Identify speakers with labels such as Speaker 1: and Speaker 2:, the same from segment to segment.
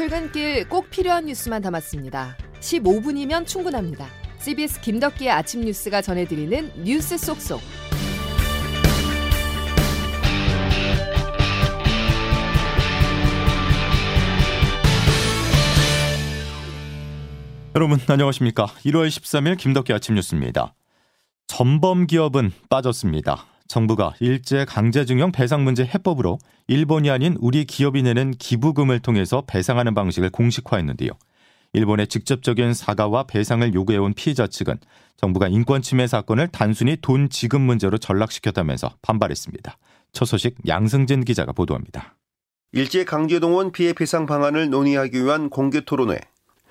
Speaker 1: 출근길 꼭 필요한 뉴스만 담았습니다. 15분이면 충분합니다. CBS 김덕기의 아침 뉴스가 전해드리는 뉴스 속속.
Speaker 2: 여러분 안녕하십니까? 1월 13일 김덕기 아침 뉴스입니다. 전범 기업은 빠졌습니다. 정부가 일제 강제징용 배상 문제 해법으로 일본이 아닌 우리 기업이 내는 기부금을 통해서 배상하는 방식을 공식화했는데요. 일본의 직접적인 사과와 배상을 요구해온 피해자 측은 정부가 인권 침해 사건을 단순히 돈 지급 문제로 전락시켰다면서 반발했습니다. 첫 소식 양승진 기자가 보도합니다.
Speaker 3: 일제 강제동원 피해 배상 방안을 논의하기 위한 공개 토론회.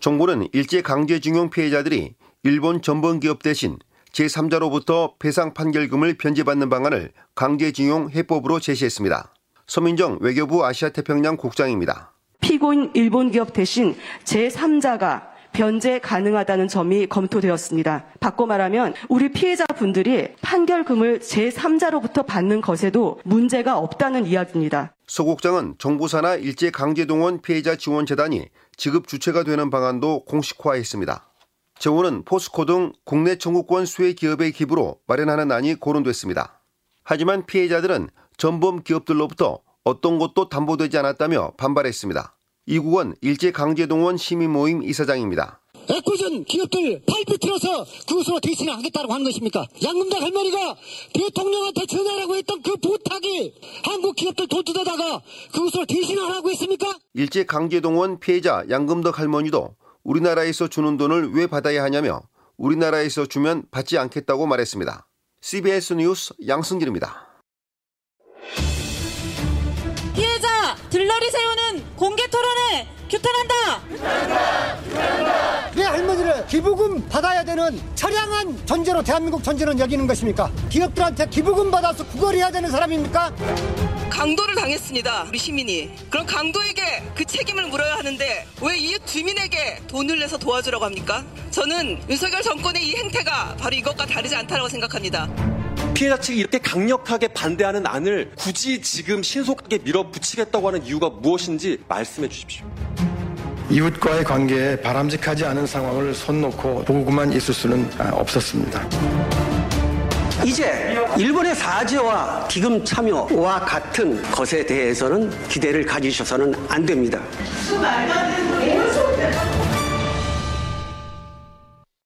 Speaker 3: 정부는 일제 강제징용 피해자들이 일본 전범 기업 대신 제3자로부터 배상 판결금을 변제받는 방안을 강제징용 해법으로 제시했습니다. 서민정 외교부 아시아태평양 국장입니다.
Speaker 4: 피고인 일본 기업 대신 제3자가 변제 가능하다는 점이 검토되었습니다. 바꿔 말하면 우리 피해자분들이 판결금을 제3자로부터 받는 것에도 문제가 없다는 이야기입니다.
Speaker 3: 서 국장은 정부사나 일제강제동원 피해자 지원재단이 지급 주체가 되는 방안도 공식화했습니다. 재원은 포스코 등 국내 청구권 수혜 기업의 기부로 마련하는 안이 거론됐습니다. 하지만 피해자들은 전범 기업들로부터 어떤 것도 담보되지 않았다며 반발했습니다. 이국원 일제강제동원 시민모임 이사장입니다.
Speaker 5: 애꿎은 기업들 팔비 틀어서 그것으로 대신을 하겠다고 하는 것입니까? 양금당 할머니가 대통령한테 전화라고 했던 그 부탁이 한국 기업들 돈 뜯어다가 그것으로 대신하라고 했습니까?
Speaker 3: 일제강제동원 피해자 양금덕 할머니도 우리나라에서 주는 돈을 왜 받아야 하냐며 우리나라에서 주면 받지 않겠다고 말했습니다. CBS 뉴스 양승길입니다.
Speaker 6: 피해자 들러리 세우는 공개 토론회 규탄한다. 규탄한다.
Speaker 5: 규탄한다. 내 할머니를 기부금 받아야 되는 처량한 전제로 대한민국 전제는 여기는 것입니까? 기업들한테 기부금 받아서 구걸해야 되는 사람입니까?
Speaker 7: 강도를 당했습니다. 우리 시민이. 그럼 강도에게 그 책임을 물어야 하는데 왜 이웃 주민에게 돈을 내서 도와주라고 합니까? 저는 윤석열 정권의 이 행태가 바로 이것과 다르지 않다고 생각합니다.
Speaker 8: 피해자 측이 이렇게 강력하게 반대하는 안을 굳이 지금 신속하게 밀어붙이겠다고 하는 이유가 무엇인지 말씀해 주십시오.
Speaker 9: 이웃과의 관계에 바람직하지 않은 상황을 손 놓고 보고만 있을 수는 없었습니다.
Speaker 10: 이제 일본의 사죄와 기금 참여와 같은 것에 대해서는 기대를 가지셔서는 안 됩니다.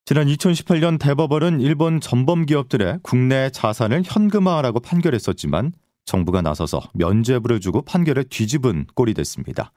Speaker 2: 지난 2018년 대법원은 일본 전범 기업들의 국내 자산을 현금화하라고 판결했었지만 정부가 나서서 면죄부를 주고 판결을 뒤집은 꼴이 됐습니다.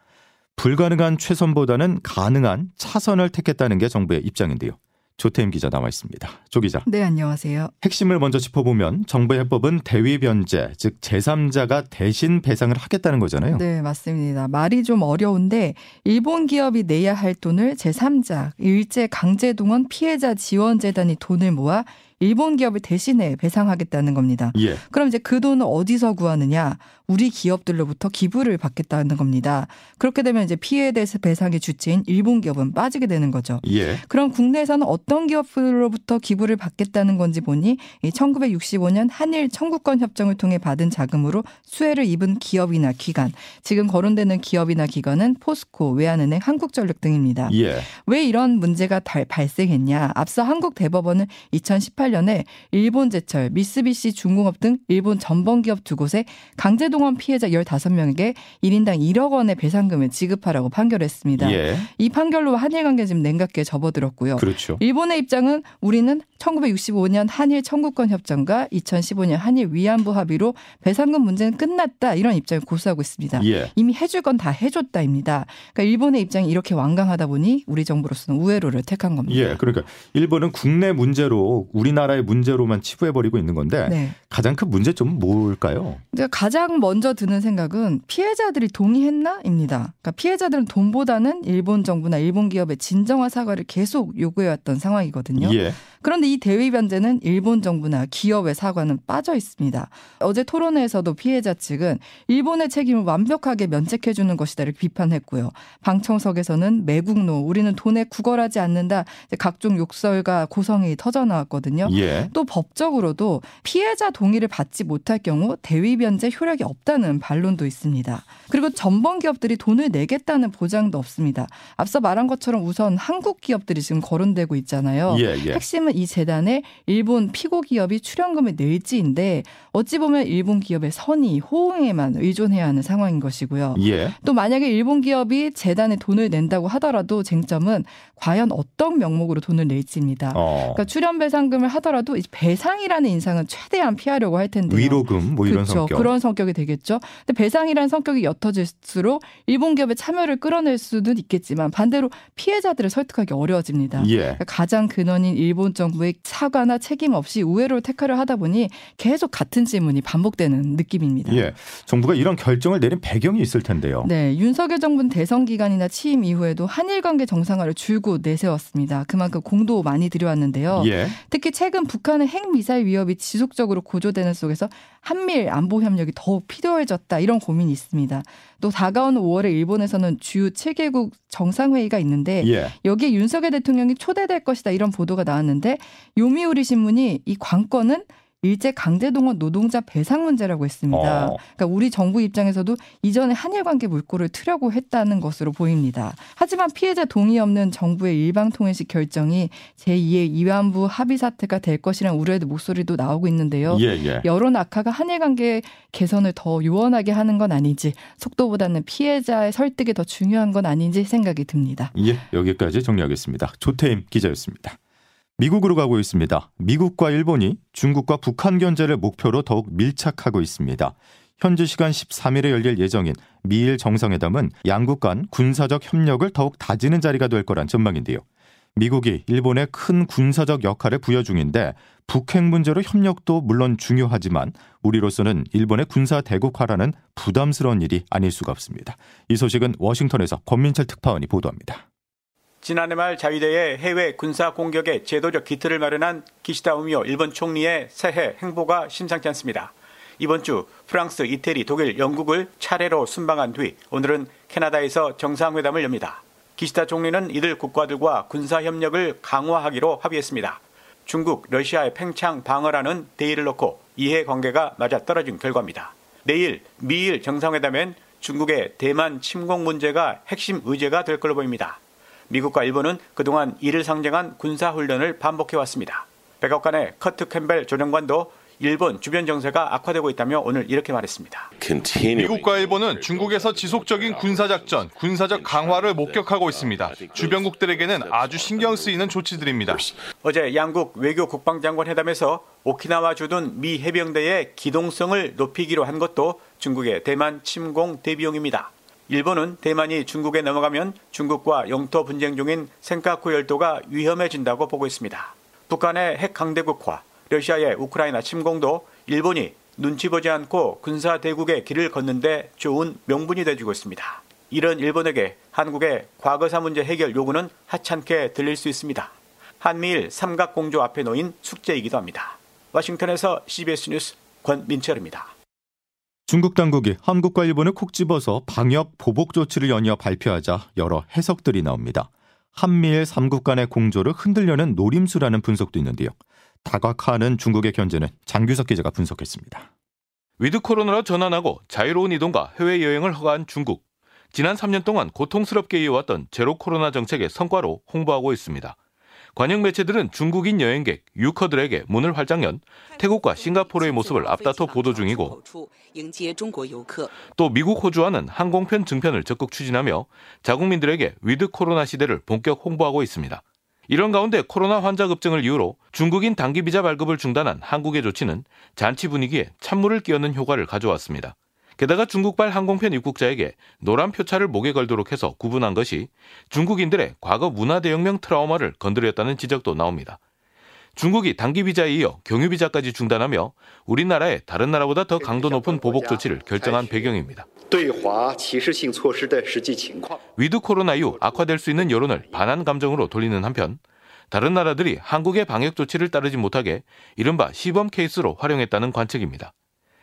Speaker 2: 불가능한 최선보다는 가능한 차선을 택했다는 게 정부의 입장인데요. 조태임 기자 나와 있습니다. 조 기자.
Speaker 11: 네, 안녕하세요.
Speaker 2: 핵심을 먼저 짚어보면 정부의 해법은 대위 변제, 즉 제3자가 대신 배상을 하겠다는 거잖아요.
Speaker 11: 네, 맞습니다. 말이 좀 어려운데 일본 기업이 내야 할 돈을 제3자, 일제 강제동원 피해자 지원 재단이 돈을 모아 일본 기업을 대신해 배상하겠다는 겁니다.
Speaker 2: 예.
Speaker 11: 그럼 이제 그 돈을 어디서 구하느냐? 우리 기업들로부터 기부를 받겠다는 겁니다. 그렇게 되면 이제 피해에 대해서 배상의 주체인 일본 기업은 빠지게 되는 거죠.
Speaker 2: 예.
Speaker 11: 그럼 국내에서는 어떤 기업들로부터 기부를 받겠다는 건지 보니 1965년 한일 청구권 협정을 통해 받은 자금으로 수혜를 입은 기업이나 기관, 지금 거론되는 기업이나 기관은 포스코, 외환은행, 한국전력 등입니다.
Speaker 2: 예.
Speaker 11: 왜 이런 문제가 발생했냐? 앞서 한국 대법원은 2018 년에 일본 제철, 미쓰비시 중공업 등 일본 전범 기업 두 곳에 강제동원 피해자 15명에게 1인당 1억 원의 배상금을 지급하라고 판결했습니다.
Speaker 2: 예.
Speaker 11: 이 판결로 한일 관계 지금 냉각기에 접어들었고요.
Speaker 2: 그렇죠.
Speaker 11: 일본의 입장은 우리는 1965년 한일 청구권 협정과 2015년 한일 위안부 합의로 배상금 문제는 끝났다 이런 입장을 고수하고 있습니다.
Speaker 2: 예.
Speaker 11: 이미 해줄 건 다 해줬다입니다. 그러니까 일본의 입장이 이렇게 완강하다 보니 우리 정부로서는 우회로를 택한 겁니다.
Speaker 2: 예, 그러니까 일본은 국내 문제로 우리 나라의 문제로만 치부해버리고 있는 건데
Speaker 11: 네.
Speaker 2: 가장 큰 문제점은 뭘까요?
Speaker 11: 가장 먼저 드는 생각은 피해자들이 동의했나입니다. 그러니까 피해자들은 돈보다는 일본 정부나 일본 기업의 진정한 사과를 계속 요구해왔던 상황이거든요.
Speaker 2: 예.
Speaker 11: 그런데 이 대위 변제는 일본 정부나 기업의 사과는 빠져 있습니다. 어제 토론회에서도 피해자 측은 일본의 책임을 완벽하게 면책해 주는 것이다 이렇게 비판했고요. 방청석에서는 매국노, 우리는 돈에 구걸하지 않는다. 각종 욕설과 고성이 터져 나왔거든요.
Speaker 2: 예.
Speaker 11: 또 법적으로도 피해자 동의를 받지 못할 경우 대위 변제 효력이 없다는 반론도 있습니다. 그리고 전범 기업들이 돈을 내겠다는 보장도 없습니다. 앞서 말한 것처럼 우선 한국 기업들이 지금 거론되고 있잖아요.
Speaker 2: 예, 예.
Speaker 11: 핵심은 이 재단에 일본 피고 기업이 출연금을 낼지인데 어찌 보면 일본 기업의 선의, 호응에만 의존해야 하는 상황인 것이고요.
Speaker 2: 예.
Speaker 11: 또 만약에 일본 기업이 재단에 돈을 낸다고 하더라도 쟁점은 과연 어떤 명목으로 돈을 낼지입니다.
Speaker 2: 어.
Speaker 11: 그러니까 출연 배상금을 하더라도 배상이라는 인상은 최대한 피하려고 할 텐데요.
Speaker 2: 위로금 뭐 이런
Speaker 11: 그렇죠.
Speaker 2: 성격.
Speaker 11: 그런 성격이 되겠죠. 근데 배상이라는 성격이 옅어질수록 일본 기업의 참여를 끌어낼 수는 있겠지만 반대로 피해자들을 설득하기 어려워집니다.
Speaker 2: 예.
Speaker 11: 그러니까 가장 근원인 일본 정부의 사과나 책임 없이 우회로를 택하려 하다 보니 계속 같은 질문이 반복되는 느낌입니다.
Speaker 2: 예. 정부가 이런 결정을 내린 배경이 있을 텐데요.
Speaker 11: 네, 윤석열 정부는 대선 기간이나 취임 이후에도 한일 관계 정상화를 줄곧 내세웠습니다. 그만큼 공도 많이 들여왔는데요.
Speaker 2: 예.
Speaker 11: 특히 최근 북한의 핵 미사일 위협이 지속적으로 고조되는 속에서 한미일 안보 협력이 더욱 필요해졌다 이런 고민이 있습니다. 또 다가오는 5월에 일본에서는 주요 7개국 정상회의가 있는데
Speaker 2: 예.
Speaker 11: 여기에 윤석열 대통령이 초대될 것이다 이런 보도가 나왔는데 요미우리 신문이 이 관건은 일제 강제동원 노동자 배상 문제라고 했습니다.
Speaker 2: 어.
Speaker 11: 그러니까 우리 정부 입장에서도 이전에 한일 관계 물꼬를 트려고 했다는 것으로 보입니다. 하지만 피해자 동의 없는 정부의 일방 통일식 결정이 제2의 위안부 합의 사태가 될 것이라는 우려의 목소리도 나오고 있는데요.
Speaker 2: 예, 예.
Speaker 11: 여론 악화가 한일 관계 개선을 더 요원하게 하는 건 아닌지 속도보다는 피해자의 설득이 더 중요한 건 아닌지 생각이 듭니다.
Speaker 2: 예, 여기까지 정리하겠습니다. 조태임 기자였습니다. 미국으로 가고 있습니다. 미국과 일본이 중국과 북한 견제를 목표로 더욱 밀착하고 있습니다. 현지 시간 13일에 열릴 예정인 미일 정상회담은 양국 간 군사적 협력을 더욱 다지는 자리가 될 거란 전망인데요. 미국이 일본에 큰 군사적 역할을 부여 중인데 북핵 문제로 협력도 물론 중요하지만 우리로서는 일본의 군사 대국화라는 부담스러운 일이 아닐 수가 없습니다. 이 소식은 워싱턴에서 권민철 특파원이 보도합니다.
Speaker 12: 지난해 말 자위대의 해외 군사 공격에 제도적 기틀을 마련한 기시다 우미오 일본 총리의 새해 행보가 심상치 않습니다. 이번 주 프랑스, 이태리, 독일, 영국을 차례로 순방한 뒤 오늘은 캐나다에서 정상회담을 엽니다. 기시다 총리는 이들 국가들과 군사 협력을 강화하기로 합의했습니다. 중국, 러시아의 팽창 방어라는 대의를 놓고 이해 관계가 맞아떨어진 결과입니다. 내일 미일 정상회담엔 중국의 대만 침공 문제가 핵심 의제가 될 걸로 보입니다. 미국과 일본은 그동안 이를 상정한 군사훈련을 반복해왔습니다. 백악관의 커트 캠벨 조정관도 일본 주변 정세가 악화되고 있다며 오늘 이렇게 말했습니다.
Speaker 13: 미국과 일본은 중국에서 지속적인 군사작전, 군사적 강화를 목격하고 있습니다. 주변국들에게는 아주 신경 쓰이는 조치들입니다.
Speaker 12: 어제 양국 외교 국방장관 회담에서 오키나와 주둔 미 해병대의 기동성을 높이기로 한 것도 중국의 대만 침공 대비용입니다. 일본은 대만이 중국에 넘어가면 중국과 영토 분쟁 중인 센카쿠 열도가 위험해진다고 보고 있습니다. 북한의 핵 강대국화, 러시아의 우크라이나 침공도 일본이 눈치 보지 않고 군사 대국의 길을 걷는데 좋은 명분이 돼주고 있습니다. 이런 일본에게 한국의 과거사 문제 해결 요구는 하찮게 들릴 수 있습니다. 한미일 삼각공조 앞에 놓인 숙제이기도 합니다. 워싱턴에서 CBS 뉴스 권민철입니다.
Speaker 2: 중국 당국이 한국과 일본을 콕 집어서 방역 보복 조치를 연이어 발표하자 여러 해석들이 나옵니다. 한미일 3국 간의 공조를 흔들려는 노림수라는 분석도 있는데요. 다각화하는 중국의 견제는 장규석 기자가 분석했습니다.
Speaker 14: 위드 코로나로 전환하고 자유로운 이동과 해외 여행을 허가한 중국. 지난 3년 동안 고통스럽게 이어왔던 제로 코로나 정책의 성과로 홍보하고 있습니다. 관영 매체들은 중국인 여행객, 유커들에게 문을 활짝 연 태국과 싱가포르의 모습을 앞다퉈 보도 중이고 또 미국, 호주와는 항공편 증편을 적극 추진하며 자국민들에게 위드 코로나 시대를 본격 홍보하고 있습니다. 이런 가운데 코로나 환자 급증을 이유로 중국인 단기 비자 발급을 중단한 한국의 조치는 잔치 분위기에 찬물을 끼얹는 효과를 가져왔습니다. 게다가 중국발 항공편 입국자에게 노란 표찰을 목에 걸도록 해서 구분한 것이 중국인들의 과거 문화 대혁명 트라우마를 건드렸다는 지적도 나옵니다. 중국이 단기 비자에 이어 경유 비자까지 중단하며 우리나라에 다른 나라보다 더 강도 높은 보복 조치를 결정한 배경입니다. 위드 코로나 이후 악화될 수 있는 여론을 반한 감정으로 돌리는 한편 다른 나라들이 한국의 방역 조치를 따르지 못하게 이른바 시범 케이스로 활용했다는 관측입니다.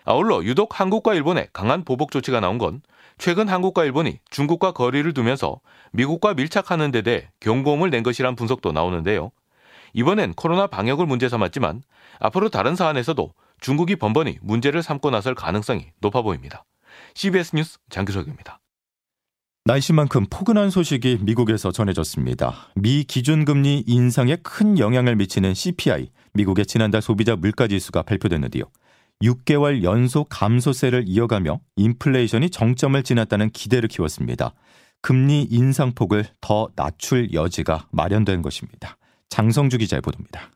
Speaker 14: 아울러 유독 한국과 일본에 강한 보복 조치가 나온 건 최근 한국과 일본이 중국과 거리를 두면서 미국과 밀착하는 데 대해 경고음을 낸 것이란 분석도 나오는데요. 이번엔 코로나 방역을 문제 삼았지만 앞으로 다른 사안에서도 중국이 번번이 문제를 삼고 나설 가능성이 높아 보입니다. CBS 뉴스 장규석입니다.
Speaker 2: 날씨만큼 포근한 소식이 미국에서 전해졌습니다. 미 기준금리 인상에 큰 영향을 미치는 CPI, 미국의 지난달 소비자 물가지수가 발표됐는데요. 6개월 연속 감소세를 이어가며 인플레이션이 정점을 지났다는 기대를 키웠습니다. 금리 인상폭을 더 낮출 여지가 마련된 것입니다. 장성주 기자의 보도입니다.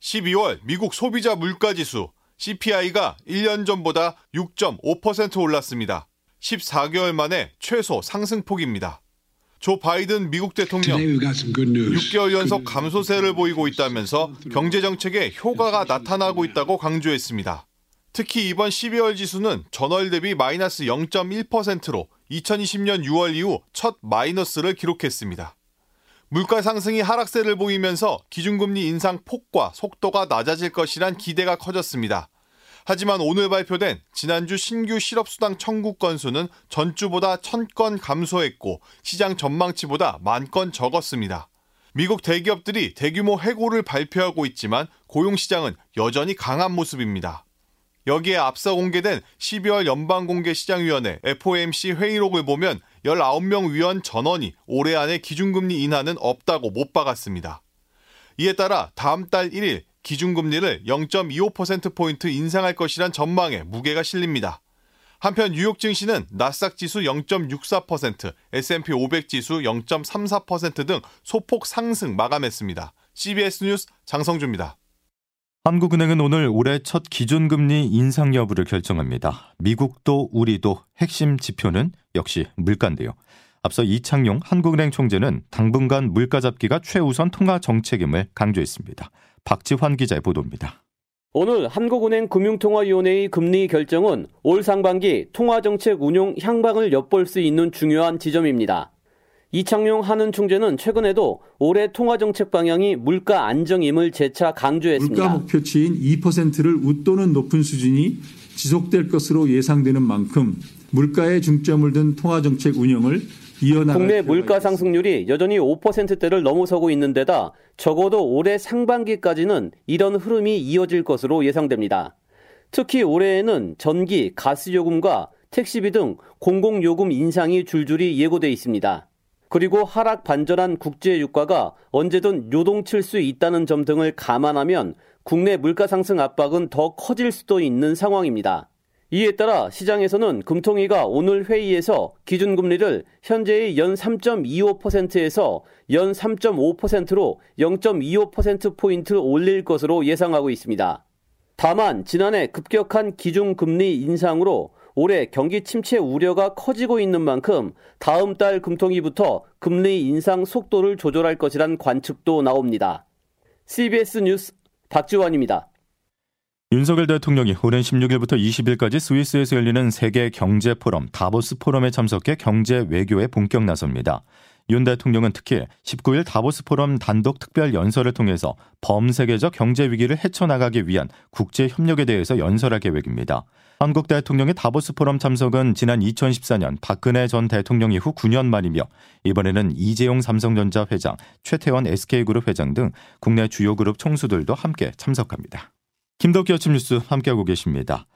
Speaker 13: 12월 미국 소비자 물가지수 CPI가 1년 전보다 6.5% 올랐습니다. 14개월 만에 최소 상승폭입니다. 조 바이든 미국 대통령 6개월 연속 감소세를 보이고 있다면서 경제 정책에 효과가 나타나고 있다고 강조했습니다. 특히 이번 12월 지수는 전월 대비 마이너스 0.1%로 2020년 6월 이후 첫 마이너스를 기록했습니다. 물가 상승이 하락세를 보이면서 기준금리 인상 폭과 속도가 낮아질 것이란 기대가 커졌습니다. 하지만 오늘 발표된 지난주 신규 실업수당 청구 건수는 전주보다 1000건 감소했고 시장 전망치보다 만 건 적었습니다. 미국 대기업들이 대규모 해고를 발표하고 있지만 고용시장은 여전히 강한 모습입니다. 여기에 앞서 공개된 12월 연방공개시장위원회 FOMC 회의록을 보면 19명 위원 전원이 올해 안에 기준금리 인하는 없다고 못 박았습니다. 이에 따라 다음 달 1일 기준금리를 0.25%포인트 인상할 것이란 전망에 무게가 실립니다. 한편 뉴욕 증시는 나스닥 지수 0.64%, S&P 500 지수 0.34%등 소폭 상승 마감했습니다. CBS 뉴스 장성주입니다.
Speaker 2: 한국은행은 오늘 올해 첫 기준금리 인상 여부를 결정합니다. 미국도 우리도 핵심 지표는 역시 물가인데요. 앞서 이창용 한국은행 총재는 당분간 물가 잡기가 최우선 통화 정책임을 강조했습니다. 박지환 기자의 보도입니다.
Speaker 15: 오늘 한국은행 금융통화위원회의 금리 결정은 올 상반기 통화정책 운용 향방을 엿볼 수 있는 중요한 지점입니다. 이창용 한은 총재는 최근에도 올해 통화정책 방향이 물가 안정임을 재차 강조했습니다.
Speaker 16: 물가 목표치인 2%를 웃도는 높은 수준이 지속될 것으로 예상되는 만큼 물가에 중점을 둔 통화정책 운영을 이어나갈
Speaker 15: 국내 물가 상승률이 여전히 5%대를 넘어서고 있는 데다 적어도 올해 상반기까지는 이런 흐름이 이어질 것으로 예상됩니다. 특히 올해에는 전기, 가스 요금과 택시비 등 공공요금 인상이 줄줄이 예고돼 있습니다. 그리고 하락 반전한 국제 유가가 언제든 요동칠 수 있다는 점 등을 감안하면 국내 물가 상승 압박은 더 커질 수도 있는 상황입니다. 이에 따라 시장에서는 금통위가 오늘 회의에서 기준금리를 현재의 연 3.25%에서 연 3.5%로 0.25%포인트 올릴 것으로 예상하고 있습니다. 다만 지난해 급격한 기준금리 인상으로 올해 경기 침체 우려가 커지고 있는 만큼 다음 달 금통위부터 금리 인상 속도를 조절할 것이란 관측도 나옵니다. CBS 뉴스 박지원입니다.
Speaker 2: 윤석열 대통령이 오는 16일부터 20일까지 스위스에서 열리는 세계 경제 포럼 다보스 포럼에 참석해 경제 외교에 본격 나섭니다. 윤 대통령은 특히 19일 다보스 포럼 단독 특별 연설을 통해서 범세계적 경제 위기를 헤쳐나가기 위한 국제 협력에 대해서 연설할 계획입니다. 한국 대통령의 다보스 포럼 참석은 지난 2014년 박근혜 전 대통령 이후 9년 만이며 이번에는 이재용 삼성전자 회장, 최태원 SK그룹 회장 등 국내 주요 그룹 총수들도 함께 참석합니다. 김덕기 아침 뉴스 함께하고 계십니다.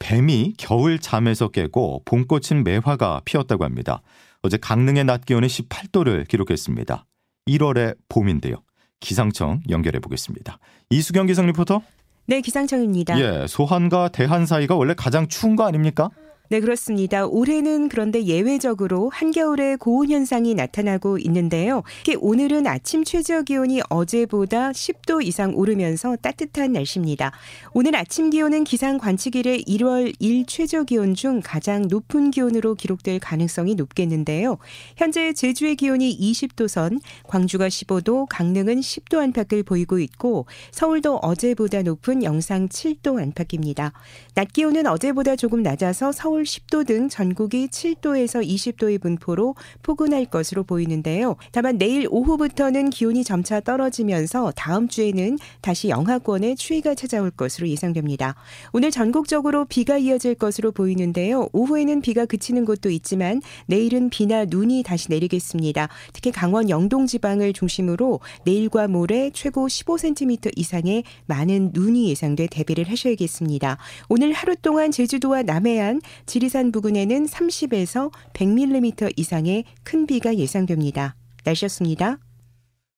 Speaker 2: 뱀이 겨울 잠에서 깨고 봄꽃인 매화가 피었다고 합니다. 어제 강릉의 낮 기온이 18도를 기록했습니다. 1월의 봄인데요. 기상청 연결해 보겠습니다. 이수경 기상 리포터.
Speaker 17: 네, 기상청입니다.
Speaker 2: 예, 소한과 대한 사이가 원래 가장 추운 거 아닙니까?
Speaker 17: 네, 그렇습니다. 올해는 그런데 예외적으로 한겨울에 고온 현상이 나타나고 있는데요. 오늘은 아침 최저 기온이 어제보다 10도 이상 오르면서 따뜻한 날씨입니다. 오늘 아침 기온은 기상 관측 일의 1월 1 최저 기온 중 가장 높은 기온으로 기록될 가능성이 높겠는데요. 현재 제주의 기온이 20도 선, 광주가 15도, 강릉은 10도 안팎을 보이고 있고 서울도 어제보다 높은 영상 7도 안팎입니다. 낮 기온은 어제보다 조금 낮아서 서울 서울 10도 등 전국이 7도에서 20도의 분포로 포근할 것으로 보이는데요. 다만 내일 오후부터는 기온이 점차 떨어지면서 다음 주에는 다시 영하권의 추위가 찾아올 것으로 예상됩니다. 오늘 전국적으로 비가 이어질 것으로 보이는데요. 오후에는 비가 그치는 곳도 있지만 내일은 비나 눈이 다시 내리겠습니다. 특히 강원 영동 지방을 중심으로 내일과 모레 최고 15cm 이상의 많은 눈이 예상돼 대비를 하셔야겠습니다. 오늘 하루 동안 제주도와 남해안, 지리산 부근에는 30에서 100mm 이상의 큰 비가 예상됩니다. 날씨였습니다.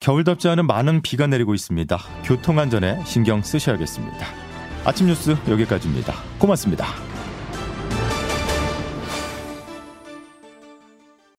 Speaker 2: 겨울답지 않은 많은 비가 내리고 있습니다. 교통안전에 신경 쓰셔야겠습니다. 아침 뉴스 여기까지입니다. 고맙습니다.